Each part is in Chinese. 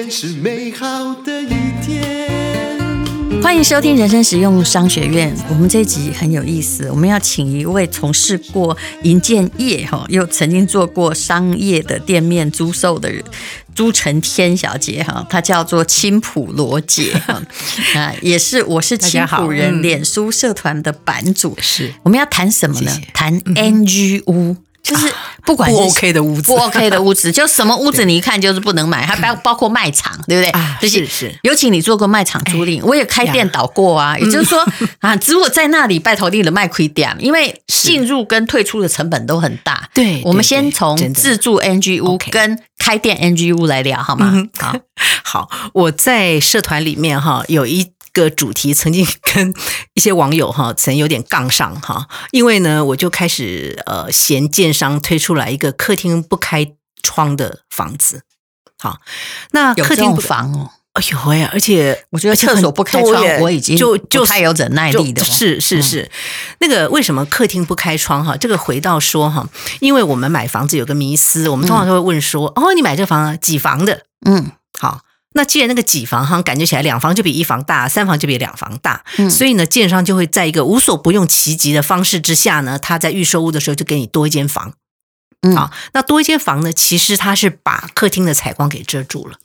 天是美好的一天。欢迎收听人生实用商学院。我们这一集很有意思，我们要请一位从事过营建业哈，又曾经做过商业的店面租售的人，朱成天小姐哈，她叫做青浦罗姐哈，啊，也是我是青浦人脸书社团的版主。是，我们要谈什么呢？谢谢谈 NG 屋。就是 不管是不 OK 的屋子，不 OK 的屋子，就什么屋子你一看就是不能买，还包包括卖场，对不对？啊，是是。尤其你做过卖场租赁，我也开店倒过啊。也就是说啊，只有在那里拜托你的卖亏点，因为进入跟退出的成本都很大。对，我们先从自住 NG 屋跟开店 NG 屋来聊好吗？好，好，我在社团里面哈有一。个主题曾经跟一些网友哈曾有点杠上哈，因为呢我就开始呃嫌建商推出来一个客厅不开窗的房子，好，那客厅房哦，哎呦喂，而且我觉得厕所不开窗我已经就就太有忍耐力的，是是是，那个为什么客厅不开窗哈？这个回到说哈，因为我们买房子有个迷思，我们通常都会问说哦，你买这房几房的？嗯，好。那既然那个几房哈，感觉起来两房就比一房大，三房就比两房大，嗯、所以呢，建商就会在一个无所不用其极的方式之下呢，他在预售屋的时候就给你多一间房，嗯，啊，那多一间房呢，其实他是把客厅的采光给遮住了。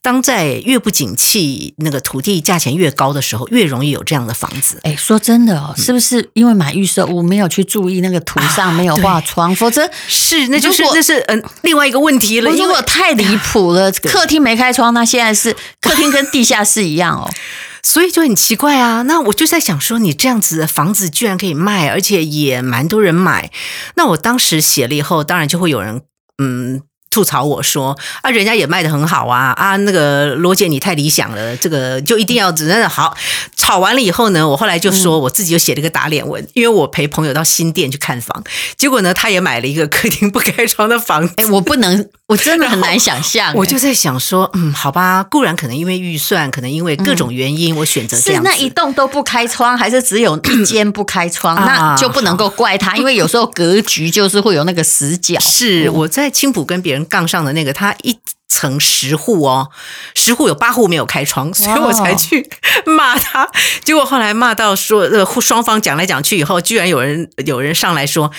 当在越不景气，那个土地价钱越高的时候，越容易有这样的房子。哎，说真的哦，是不是因为买预售屋没有去注意那个图上没有 画窗？否则是那就是那是嗯另外一个问题了。如果太离谱了，客厅没开窗，那现在是客厅跟地下室一样哦，所以就很奇怪啊。那我就在想说，你这样子的房子居然可以卖，而且也蛮多人买。那我当时写了以后，当然就会有人嗯。吐槽我说啊，人家也卖得很好啊啊，那个罗姐你太理想了，这个就一定要只能好。吵完了以后呢，我后来就说我自己又写了一个打脸文，因为我陪朋友到新店去看房，结果呢，他也买了一个客厅不开窗的房子。哎，我不能，我真的很难想象。我就在想说，嗯，好吧，固然可能因为预算，可能因为各种原因，我选择这样。是那一栋都不开窗，还是只有一 间不开窗？那就不能够怪他，因为有时候格局就是会有那个死角。是我在青浦跟别人。杠上的那个，他一层十户哦，十户有八户没有开窗，所以我才去 骂他。结果后来骂到说，呃，双方讲来讲去以后，居然有人有人上来说，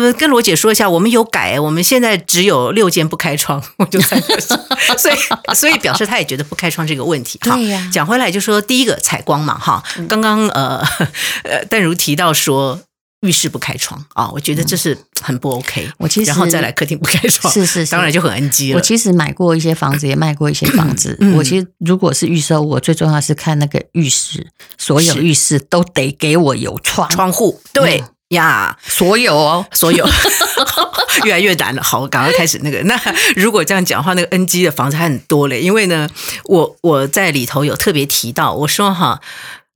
呃，跟罗姐说一下，我们有改，我们现在只有六间不开窗。我就在说，所以所以表示他也觉得不开窗这个问题。对呀，讲回来就说第一个采光嘛，哈，刚刚呃 呃，淡如提到说。浴室不开窗啊，我觉得这是很不 OK。我其实然后再来客厅不开窗，是是，当然就很 NG 了。我其实买过一些房子，也卖过一些房子。我其实如果是预售，我最重要是看那个浴室，所有浴室都得给我有窗窗户。对呀，所有哦，所有，越来越难了。好，我赶快开始那个。那如果这样讲的话，那个 NG 的房子还很多嘞。因为呢，我我在里头有特别提到，我说哈，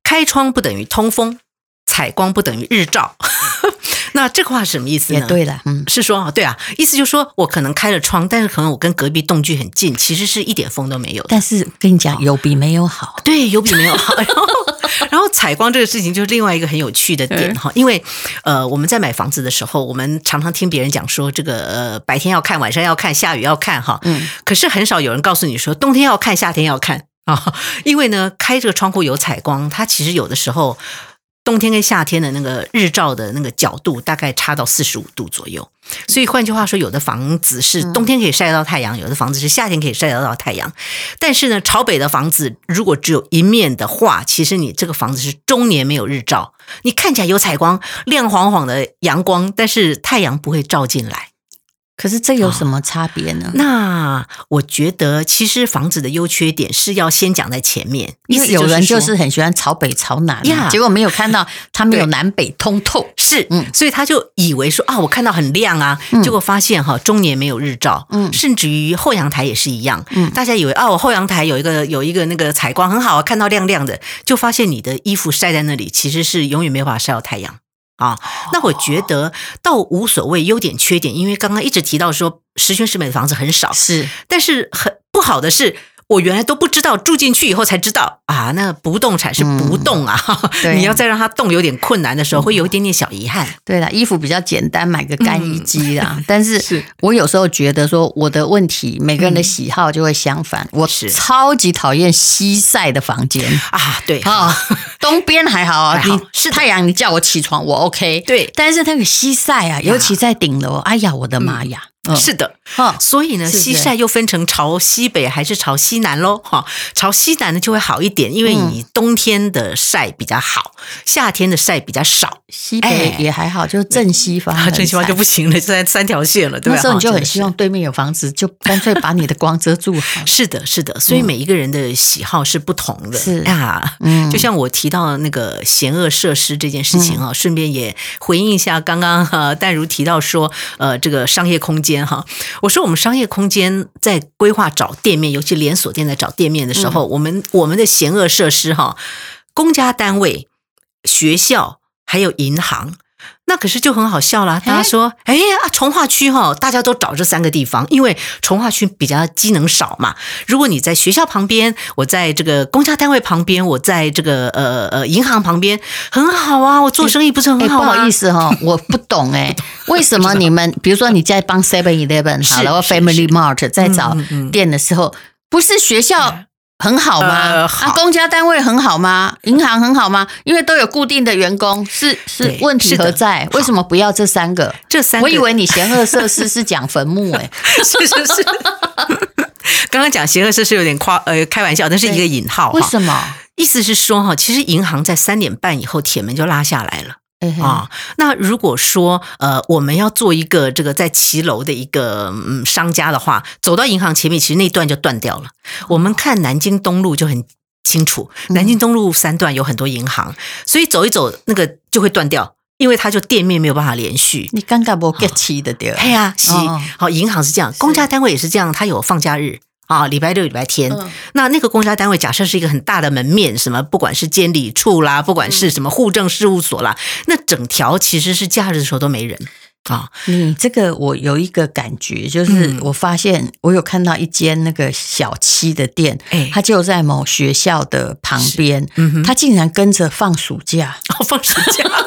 开窗不等于通风。采光不等于日照，那这个话是什么意思呢？也对的，嗯，是说啊对啊，意思就是说我可能开了窗，但是可能我跟隔壁栋距很近，其实是一点风都没有。但是跟你讲，有比没有好。对，有比没有好。采光这个事情就是另外一个很有趣的点哈，因为呃，我们在买房子的时候，我们常常听别人讲说，这个呃白天要看，晚上要看，下雨要看哈，嗯，可是很少有人告诉你说冬天要看，夏天要看啊，因为呢，开这个窗户有采光，它其实有的时候。冬天跟夏天的那个日照的那个角度大概差到四十五度左右，所以换句话说，有的房子是冬天可以晒到太阳，有的房子是夏天可以晒得到太阳。但是呢，朝北的房子如果只有一面的话，其实你这个房子是终年没有日照，你看起来有采光，亮晃晃的阳光，但是太阳不会照进来。可是这有什么差别呢？哦，那我觉得，其实房子的优缺点是要先讲在前面。因为有人就是很喜欢朝北朝南呀，结果没有看到他没有南北通透，是，嗯，所以他就以为说啊，我看到很亮啊，结果发现哈，中年没有日照，嗯，甚至于后阳台也是一样，嗯，大家以为啊，我后阳台有一个有一个那个采光很好啊，看到亮亮的，就发现你的衣服晒在那里，其实是永远没有办法晒到太阳。啊，那我觉得倒无所谓优点缺点，因为刚刚一直提到说十全十美的房子很少，是，但是很不好的是我原来都不知道，住进去以后才知道。啊，那不动产是不动啊，嗯、你要再让它动有点困难的时候，会有一点点小遗憾。对了，衣服比较简单，买个干衣机啦。嗯、但是，我有时候觉得说，我的问题，每个人的喜好就会相反。嗯、我超级讨厌西晒的房间啊，对。啊，东边还好啊，你是太阳，你叫我起床我 OK，对，但是那个西晒啊，尤其在顶楼，哎呀，我的妈呀！嗯是的，哈，所以呢，西晒又分成朝西北还是朝西南喽？哈，朝西南呢就会好一点，因为你冬天的晒比较好，夏天的晒比较少。西北也还好，就是正西方，正西方就不行了，现在三条线了，对吧？那时候你就很希望对面有房子，就干脆把你的光遮住好。是的，是的，所以每一个人的喜好是不同的。是啊，嗯，就像我提到那个险恶设施这件事情啊，顺便也回应一下刚刚哈淡如提到说，呃，这个商业空间。哈，我说我们商业空间在规划找店面，尤其连锁店在找店面的时候，嗯、我们我们的险恶设施哈，公家单位、学校还有银行。那可是就很好笑了，大家说，哎呀，从化区哈，大家都找这三个地方，因为从化区比较机能少嘛。如果你在学校旁边，我在这个公家单位旁边，我在这个呃呃银行旁边，很好啊，我做生意不是很好吗？不好意思哈，我不懂 哎，为什么你们比如说你在帮 Seven Eleven 好了，或 Family Mart 在找店的时候，不是学校？很好吗？呃、好啊，公家单位很好吗？银行很好吗？因为都有固定的员工，是是问题何在？为什么不要这三个？这三个，我以为你嫌恶设施是讲坟墓哎、欸，是是是。刚刚讲邪恶设施有点夸呃开玩笑，但是一个引号。为什么？意思是说哈，其实银行在三点半以后铁门就拉下来了。啊，那如果说呃，我们要做一个这个在骑楼的一个嗯商家的话，走到银行前面，其实那段就断掉了。我们看南京东路就很清楚，南京东路三段有很多银行，所以走一走那个就会断掉，因为它就店面没有办法连续。你尴尬不？get 气的对。对呀，是。好，银行是这样，公家单位也是这样，它有放假日。啊，礼拜六、礼拜天，嗯、那那个公家单位假设是一个很大的门面，什么不管是监理处啦，不管是什么户政事务所啦，嗯、那整条其实是假日的时候都没人啊。你这个我有一个感觉，就是我发现我有看到一间那个小七的店，哎、嗯，它就在某学校的旁边，嗯，它竟然跟着放暑假，哦，放暑假。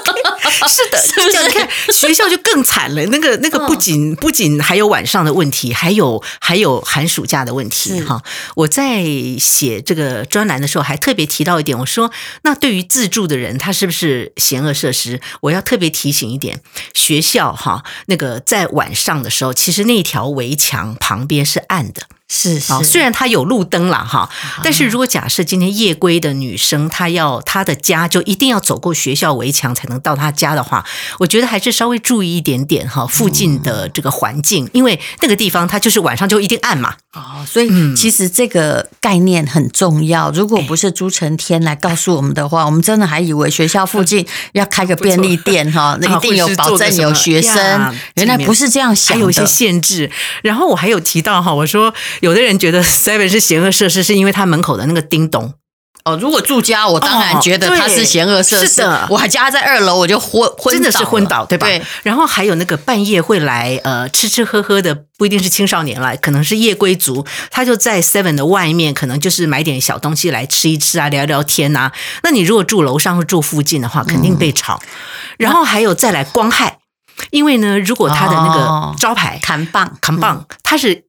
是的，是不是？你看学校就更惨了。那个 那个不仅不仅还有晚上的问题，还有还有寒暑假的问题哈。我在写这个专栏的时候，还特别提到一点，我说那对于自住的人，他是不是险恶设施？我要特别提醒一点，学校哈，那个在晚上的时候，其实那条围墙旁边是暗的。是，是，虽然它有路灯了哈，但是如果假设今天夜归的女生，她要她的家就一定要走过学校围墙才能到她家的话，我觉得还是稍微注意一点点哈，附近的这个环境，因为那个地方它就是晚上就一定暗嘛。哦，所以其实这个概念很重要。如果不是朱成天来告诉我们的话，我们真的还以为学校附近要开个便利店哈，那一定有保证有学生。原来不是这样想的，还有一些限制。然后我还有提到哈，我说。有的人觉得 Seven 是邪恶设施，是因为他门口的那个叮咚。哦，如果住家，我当然觉得它是邪恶设施。是的，我还家在二楼，我就昏昏，真的是昏倒，对吧？对。然后还有那个半夜会来呃吃吃喝喝的，不一定是青少年来，可能是夜归族，他就在 Seven 的外面，可能就是买点小东西来吃一吃啊，聊聊天呐、啊。那你如果住楼上或住附近的话，肯定被吵。嗯、然后还有再来光害。因为呢，如果他的那个招牌扛棒扛棒，它是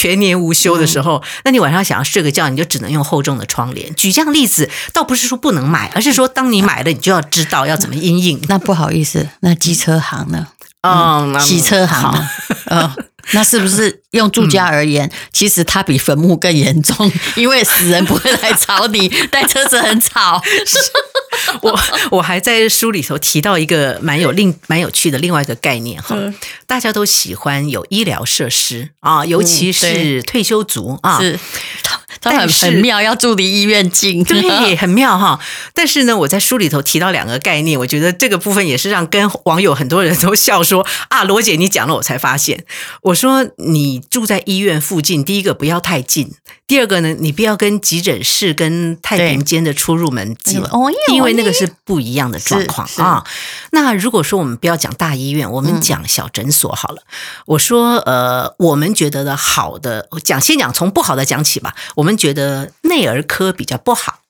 全年无休的时候，那你晚上想要睡个觉，你就只能用厚重的窗帘。举这样例子，倒不是说不能买，而是说当你买了，你就要知道要怎么阴影。那不好意思，那机车行呢？嗯，洗车行呢？嗯。那是不是用住家而言，嗯、其实它比坟墓更严重？因为死人不会来吵你，但车子很吵。我我还在书里头提到一个蛮有另蛮有趣的另外一个概念哈，嗯、大家都喜欢有医疗设施啊，尤其是退休族、嗯、啊。是他很很妙，要住离医院近，对，很妙哈。但是呢，我在书里头提到两个概念，我觉得这个部分也是让跟网友很多人都笑说啊，罗姐你讲了，我才发现。我说你你住在医院附近，第一个不要太近，第二个呢，你不要跟急诊室跟太平间的出入门近，因为那个是不一样的状况啊。那如果说我们不要讲大医院，我们讲小诊所好了。嗯、我说，呃，我们觉得的好的，讲先讲从不好的讲起吧。我们觉得内儿科比较不好。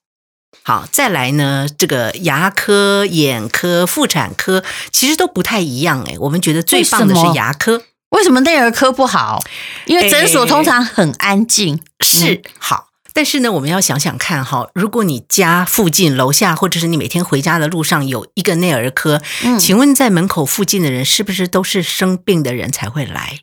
好，再来呢，这个牙科、眼科、妇产科其实都不太一样哎。我们觉得最棒的是牙科。为什么内儿科不好？因为诊所通常很安静。欸、是好，但是呢，我们要想想看哈，如果你家附近楼下，或者是你每天回家的路上有一个内儿科，嗯，请问在门口附近的人是不是都是生病的人才会来？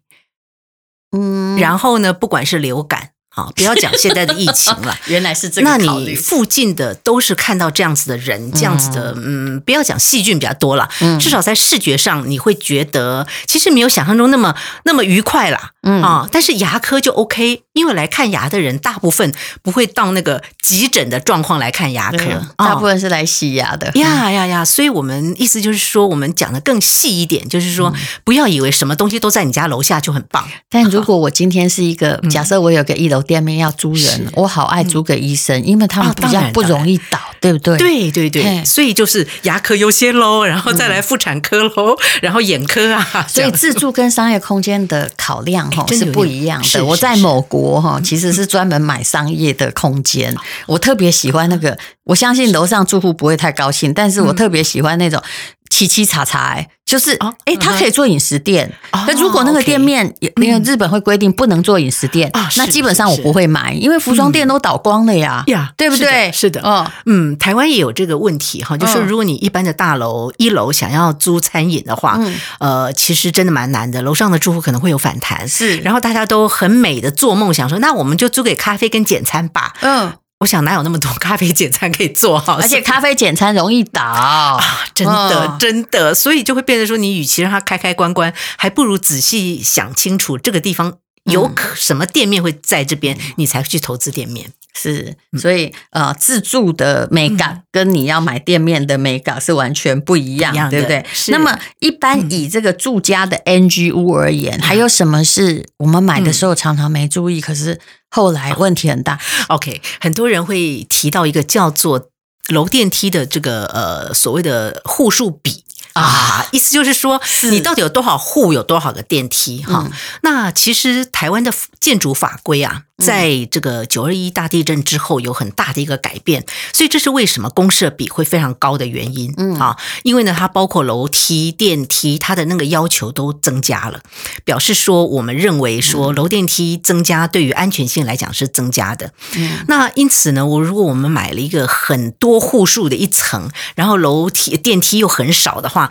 嗯，然后呢，不管是流感。啊，不要讲现在的疫情了，原来是这个。那你附近的都是看到这样子的人，这样子的，嗯，不要讲细菌比较多了，嗯，至少在视觉上你会觉得其实没有想象中那么那么愉快啦，嗯啊，但是牙科就 OK，因为来看牙的人大部分不会到那个急诊的状况来看牙科，大部分是来洗牙的。呀呀呀！所以我们意思就是说，我们讲的更细一点，就是说，不要以为什么东西都在你家楼下就很棒。但如 果我今天是一个假设，我有个一楼。店面要租人，我好爱租给医生，因为他们比较不容易倒，对不对？对对对，所以就是牙科优先喽，然后再来妇产科喽，然后眼科啊。所以自住跟商业空间的考量哈是不一样的。我在某国哈其实是专门买商业的空间，我特别喜欢那个，我相信楼上住户不会太高兴，但是我特别喜欢那种。七七叉叉，哎，就是，哎，他可以做饮食店。那如果那个店面，因为日本会规定不能做饮食店，那基本上我不会买，因为服装店都倒光了呀，呀，对不对？是的，哦，嗯，台湾也有这个问题哈，就是如果你一般的大楼一楼想要租餐饮的话，呃，其实真的蛮难的，楼上的住户可能会有反弹，是，然后大家都很美的做梦想说，那我们就租给咖啡跟简餐吧，嗯。我想哪有那么多咖啡简餐可以做好，而且咖啡简餐容易倒啊，真的真的，所以就会变成说，你与其让它开开关关，还不如仔细想清楚这个地方有可什么店面会在这边，你才去投资店面。是，所以呃，自助的美感跟你要买店面的美感是完全不一样，对不对？那么一般以这个住家的 NG 屋而言，还有什么是我们买的时候常常没注意，可是？后来问题很大。OK，很多人会提到一个叫做楼电梯的这个呃所谓的户数比。啊，意思就是说，你到底有多少户，有多少个电梯？哈、嗯，那其实台湾的建筑法规啊，在这个九二一大地震之后有很大的一个改变，所以这是为什么公设比会非常高的原因。嗯。啊，因为呢，它包括楼梯、电梯，它的那个要求都增加了，表示说，我们认为说楼电梯增加对于安全性来讲是增加的。嗯，那因此呢，我如果我们买了一个很多户数的一层，然后楼梯电梯又很少的话，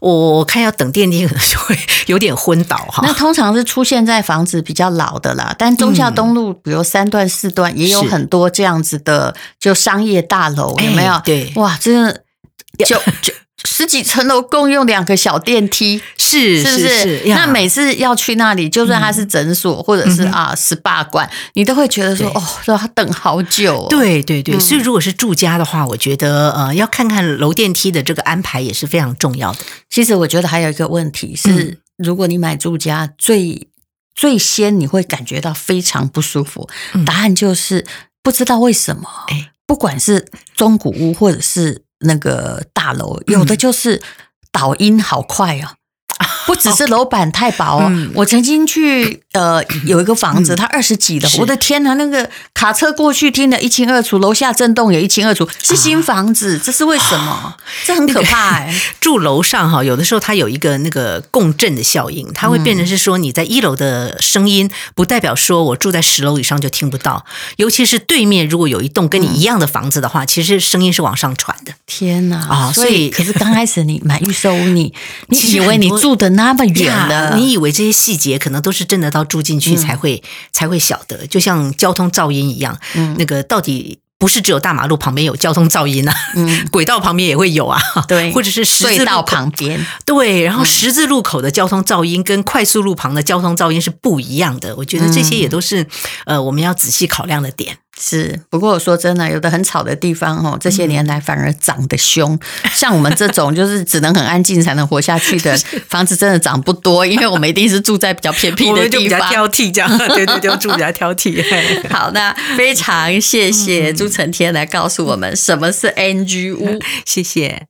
我看要等电梯可能就会有点昏倒哈。那通常是出现在房子比较老的啦，但中孝东路比如三段四段也有很多这样子的，就商业大楼有没有？对，哇，真的就就。十几层楼共用两个小电梯，是是不是？那每次要去那里，就算它是诊所、嗯、或者是啊 SPA 馆，你都会觉得说对哦，要等好久、哦。对对对，所以如果是住家的话，我觉得呃，要看看楼电梯的这个安排也是非常重要的。其实我觉得还有一个问题是，嗯、如果你买住家，最最先你会感觉到非常不舒服，嗯、答案就是不知道为什么。哎，不管是中古屋或者是。那个大楼有的就是倒音好快啊。不只是楼板太薄哦，我曾经去呃有一个房子，它二十几的，我的天呐，那个卡车过去听得一清二楚，楼下震动也一清二楚，是新房子，这是为什么？这很可怕哎。住楼上哈，有的时候它有一个那个共振的效应，它会变成是说你在一楼的声音，不代表说我住在十楼以上就听不到，尤其是对面如果有一栋跟你一样的房子的话，其实声音是往上传的。天呐啊！所以可是刚开始你买预售屋，你你以为你住的那么远的，你以为这些细节可能都是真的到住进去才会、嗯、才会晓得，就像交通噪音一样，嗯、那个到底不是只有大马路旁边有交通噪音啊，嗯、轨道旁边也会有啊，对，或者是十字道旁边，对，然后十字路口的交通噪音跟快速路旁的交通噪音是不一样的，我觉得这些也都是、嗯、呃我们要仔细考量的点。是，不过我说真的，有的很吵的地方哦，这些年来反而长得凶。像我们这种就是只能很安静才能活下去的 房子，真的长不多，因为我们一定是住在比较偏僻的地方，我们就比较挑剔，这样 对对，就住比较挑剔。好，那非常谢谢朱成天来告诉我们什么是 NG 屋，谢谢。